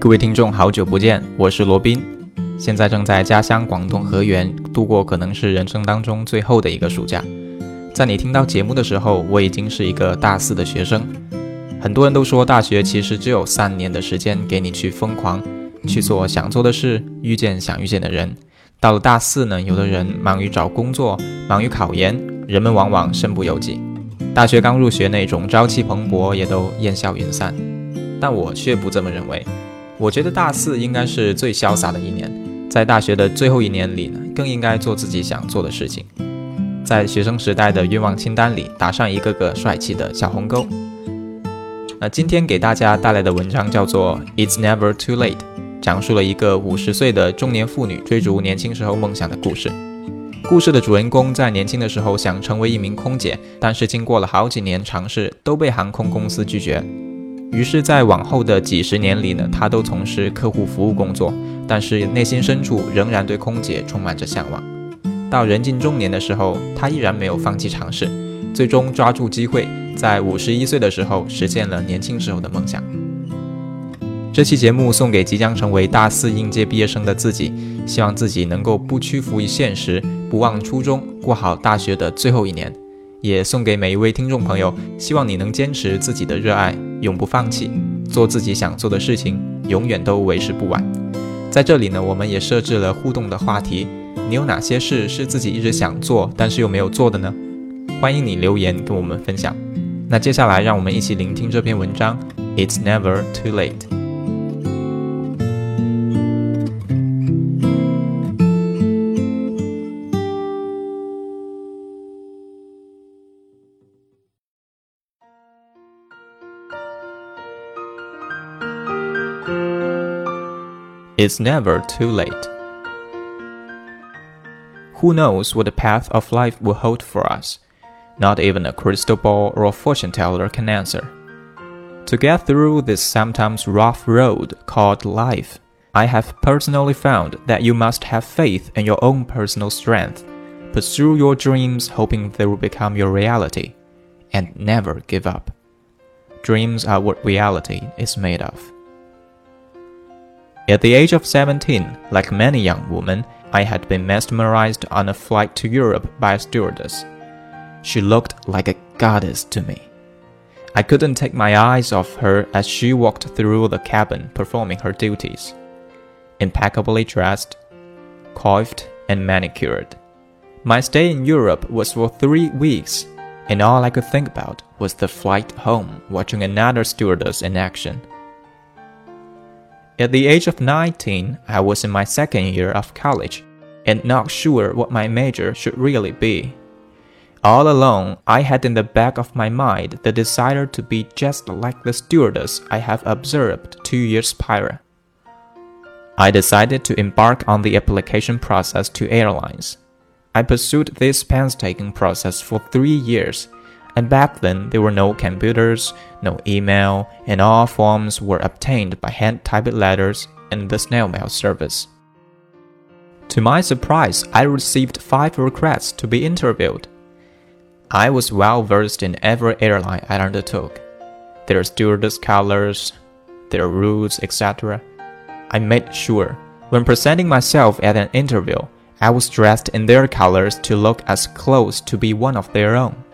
各位听众，好久不见，我是罗宾，现在正在家乡广东河源度过可能是人生当中最后的一个暑假。在你听到节目的时候，我已经是一个大四的学生。很多人都说，大学其实只有三年的时间给你去疯狂，去做想做的事，遇见想遇见的人。到了大四呢，有的人忙于找工作，忙于考研，人们往往身不由己。大学刚入学那种朝气蓬勃也都烟消云散，但我却不这么认为。我觉得大四应该是最潇洒的一年，在大学的最后一年里呢，更应该做自己想做的事情，在学生时代的愿望清单里打上一个个帅气的小红勾。那今天给大家带来的文章叫做《It's Never Too Late》，讲述了一个五十岁的中年妇女追逐年轻时候梦想的故事。故事的主人公在年轻的时候想成为一名空姐，但是经过了好几年尝试，都被航空公司拒绝。于是，在往后的几十年里呢，她都从事客户服务工作，但是内心深处仍然对空姐充满着向往。到人近中年的时候，她依然没有放弃尝试，最终抓住机会，在五十一岁的时候实现了年轻时候的梦想。这期节目送给即将成为大四应届毕业生的自己，希望自己能够不屈服于现实，不忘初衷，过好大学的最后一年。也送给每一位听众朋友，希望你能坚持自己的热爱，永不放弃，做自己想做的事情，永远都为时不晚。在这里呢，我们也设置了互动的话题：你有哪些事是自己一直想做，但是又没有做的呢？欢迎你留言跟我们分享。那接下来，让我们一起聆听这篇文章：It's never too late。It's never too late. Who knows what the path of life will hold for us? Not even a crystal ball or a fortune teller can answer. To get through this sometimes rough road called life, I have personally found that you must have faith in your own personal strength, pursue your dreams hoping they will become your reality, and never give up. Dreams are what reality is made of. At the age of 17, like many young women, I had been mesmerized on a flight to Europe by a stewardess. She looked like a goddess to me. I couldn't take my eyes off her as she walked through the cabin performing her duties. Impeccably dressed, coiffed, and manicured. My stay in Europe was for three weeks, and all I could think about was the flight home watching another stewardess in action. At the age of 19, I was in my second year of college and not sure what my major should really be. All along, I had in the back of my mind the desire to be just like the stewardess I have observed two years prior. I decided to embark on the application process to airlines. I pursued this painstaking process for three years and back then, there were no computers, no email, and all forms were obtained by hand typed letters and the snail mail service. To my surprise, I received five requests to be interviewed. I was well versed in every airline I undertook, their stewardess colors, their rules, etc. I made sure, when presenting myself at an interview, I was dressed in their colors to look as close to be one of their own.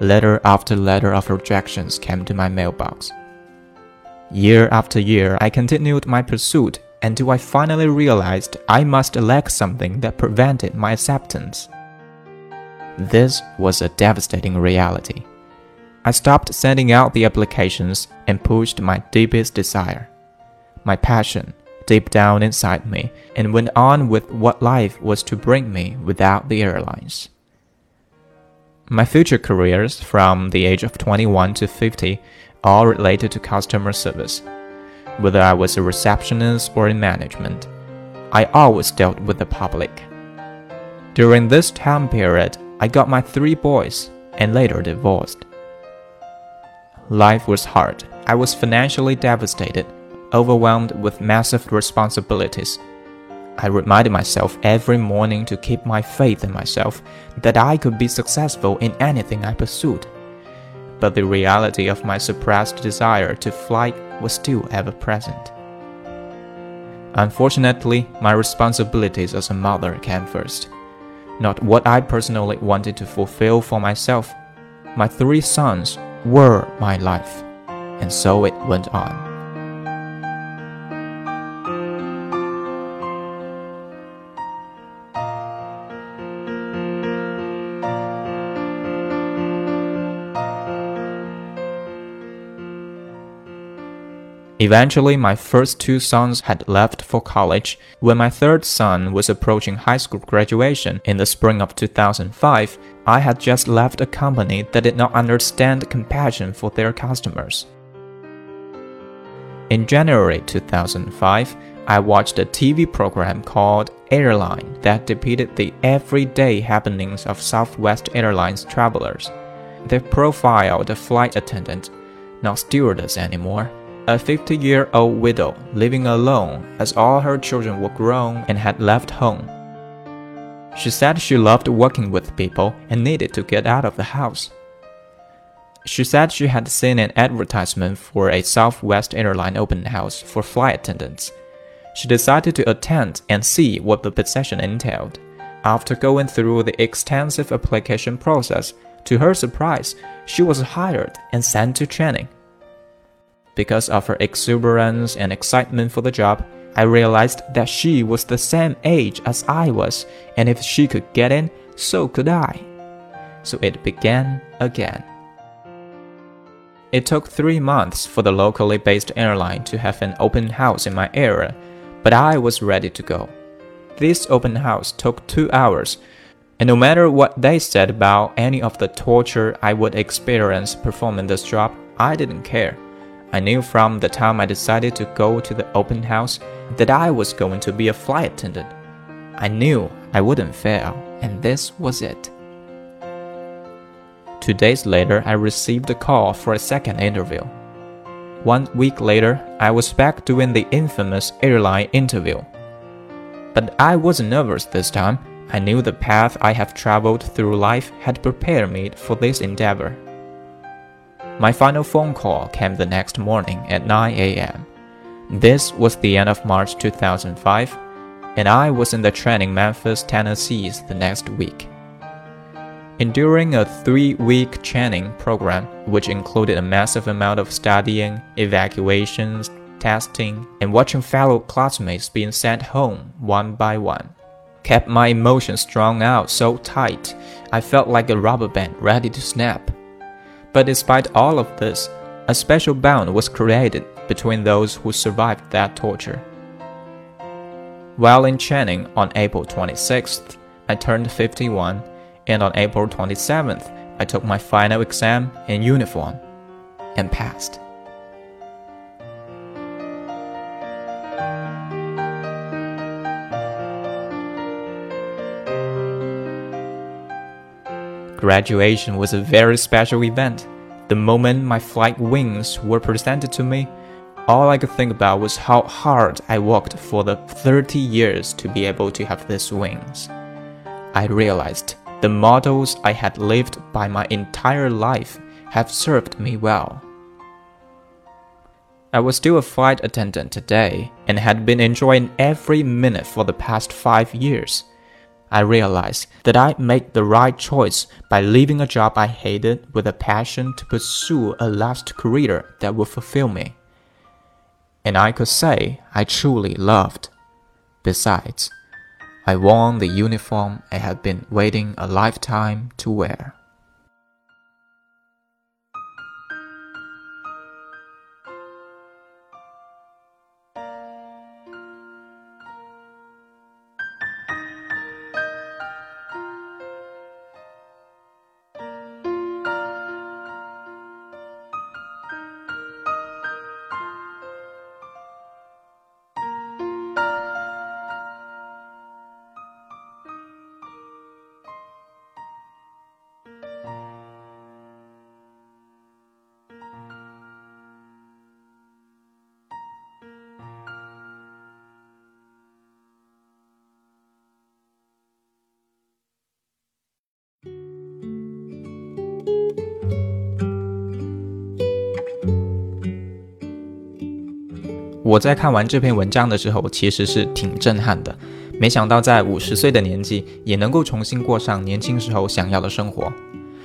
Letter after letter of rejections came to my mailbox. Year after year, I continued my pursuit until I finally realized I must lack something that prevented my acceptance. This was a devastating reality. I stopped sending out the applications and pushed my deepest desire, my passion, deep down inside me, and went on with what life was to bring me without the airlines. My future careers from the age of 21 to 50 all related to customer service. Whether I was a receptionist or in management, I always dealt with the public. During this time period, I got my three boys and later divorced. Life was hard. I was financially devastated, overwhelmed with massive responsibilities I reminded myself every morning to keep my faith in myself that I could be successful in anything I pursued. But the reality of my suppressed desire to fly was still ever present. Unfortunately, my responsibilities as a mother came first. Not what I personally wanted to fulfill for myself. My three sons were my life, and so it went on. Eventually, my first two sons had left for college. When my third son was approaching high school graduation in the spring of 2005, I had just left a company that did not understand compassion for their customers. In January 2005, I watched a TV program called Airline that depicted the everyday happenings of Southwest Airlines travelers. They profiled a flight attendant, not stewardess anymore a 50 year old widow living alone as all her children were grown and had left home. She said she loved working with people and needed to get out of the house. She said she had seen an advertisement for a Southwest airline open house for flight attendants. She decided to attend and see what the position entailed. After going through the extensive application process, to her surprise, she was hired and sent to training. Because of her exuberance and excitement for the job, I realized that she was the same age as I was, and if she could get in, so could I. So it began again. It took three months for the locally based airline to have an open house in my area, but I was ready to go. This open house took two hours, and no matter what they said about any of the torture I would experience performing this job, I didn't care. I knew from the time I decided to go to the open house that I was going to be a flight attendant. I knew I wouldn't fail, and this was it. Two days later, I received a call for a second interview. One week later, I was back doing the infamous airline interview. But I wasn't nervous this time. I knew the path I have traveled through life had prepared me for this endeavor. My final phone call came the next morning at 9 a.m. This was the end of March 2005, and I was in the training Memphis, Tennessee the next week. Enduring a three week training program, which included a massive amount of studying, evacuations, testing, and watching fellow classmates being sent home one by one, kept my emotions strung out so tight I felt like a rubber band ready to snap. But despite all of this, a special bond was created between those who survived that torture. While in training on April 26th, I turned 51, and on April 27th, I took my final exam in uniform and passed. Graduation was a very special event. The moment my flight wings were presented to me, all I could think about was how hard I worked for the 30 years to be able to have these wings. I realized the models I had lived by my entire life have served me well. I was still a flight attendant today and had been enjoying every minute for the past five years. I realized that I made the right choice by leaving a job I hated with a passion to pursue a last career that would fulfill me. And I could say I truly loved. Besides, I wore the uniform I had been waiting a lifetime to wear. 我在看完这篇文章的时候，其实是挺震撼的。没想到在五十岁的年纪，也能够重新过上年轻时候想要的生活。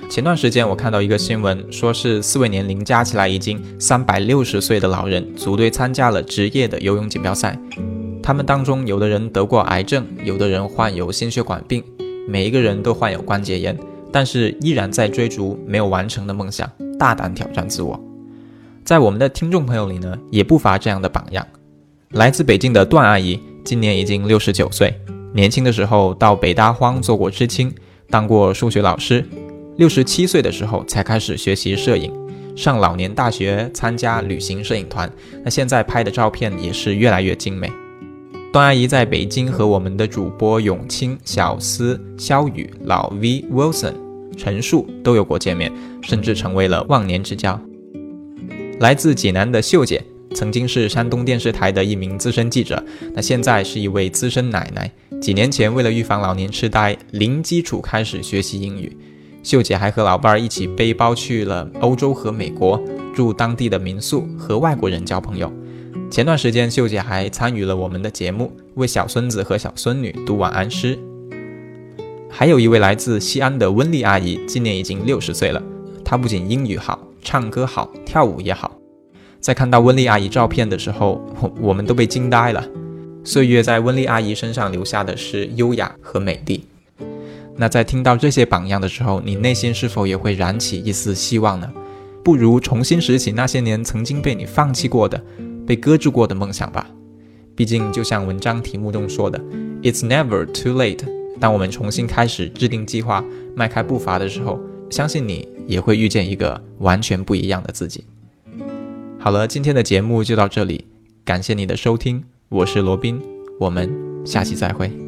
前段时间我看到一个新闻，说是四位年龄加起来已经三百六十岁的老人组队参加了职业的游泳锦标赛。他们当中有的人得过癌症，有的人患有心血管病，每一个人都患有关节炎，但是依然在追逐没有完成的梦想，大胆挑战自我。在我们的听众朋友里呢，也不乏这样的榜样。来自北京的段阿姨，今年已经六十九岁，年轻的时候到北大荒做过知青，当过数学老师。六十七岁的时候才开始学习摄影，上老年大学参加旅行摄影团。那现在拍的照片也是越来越精美。段阿姨在北京和我们的主播永清、小思、肖宇、老 V、Wilson、陈树都有过见面，甚至成为了忘年之交。来自济南的秀姐，曾经是山东电视台的一名资深记者，那现在是一位资深奶奶。几年前为了预防老年痴呆，零基础开始学习英语。秀姐还和老伴儿一起背包去了欧洲和美国，住当地的民宿，和外国人交朋友。前段时间，秀姐还参与了我们的节目，为小孙子和小孙女读晚安诗。还有一位来自西安的温丽阿姨，今年已经六十岁了。她不仅英语好，唱歌好，跳舞也好。在看到温丽阿姨照片的时候，我 我们都被惊呆了。岁月在温丽阿姨身上留下的是优雅和美丽。那在听到这些榜样的时候，你内心是否也会燃起一丝希望呢？不如重新拾起那些年曾经被你放弃过的、被搁置过的梦想吧。毕竟，就像文章题目中说的，“It's never too late。”当我们重新开始制定计划、迈开步伐的时候，相信你也会遇见一个完全不一样的自己。好了，今天的节目就到这里，感谢你的收听，我是罗宾，我们下期再会。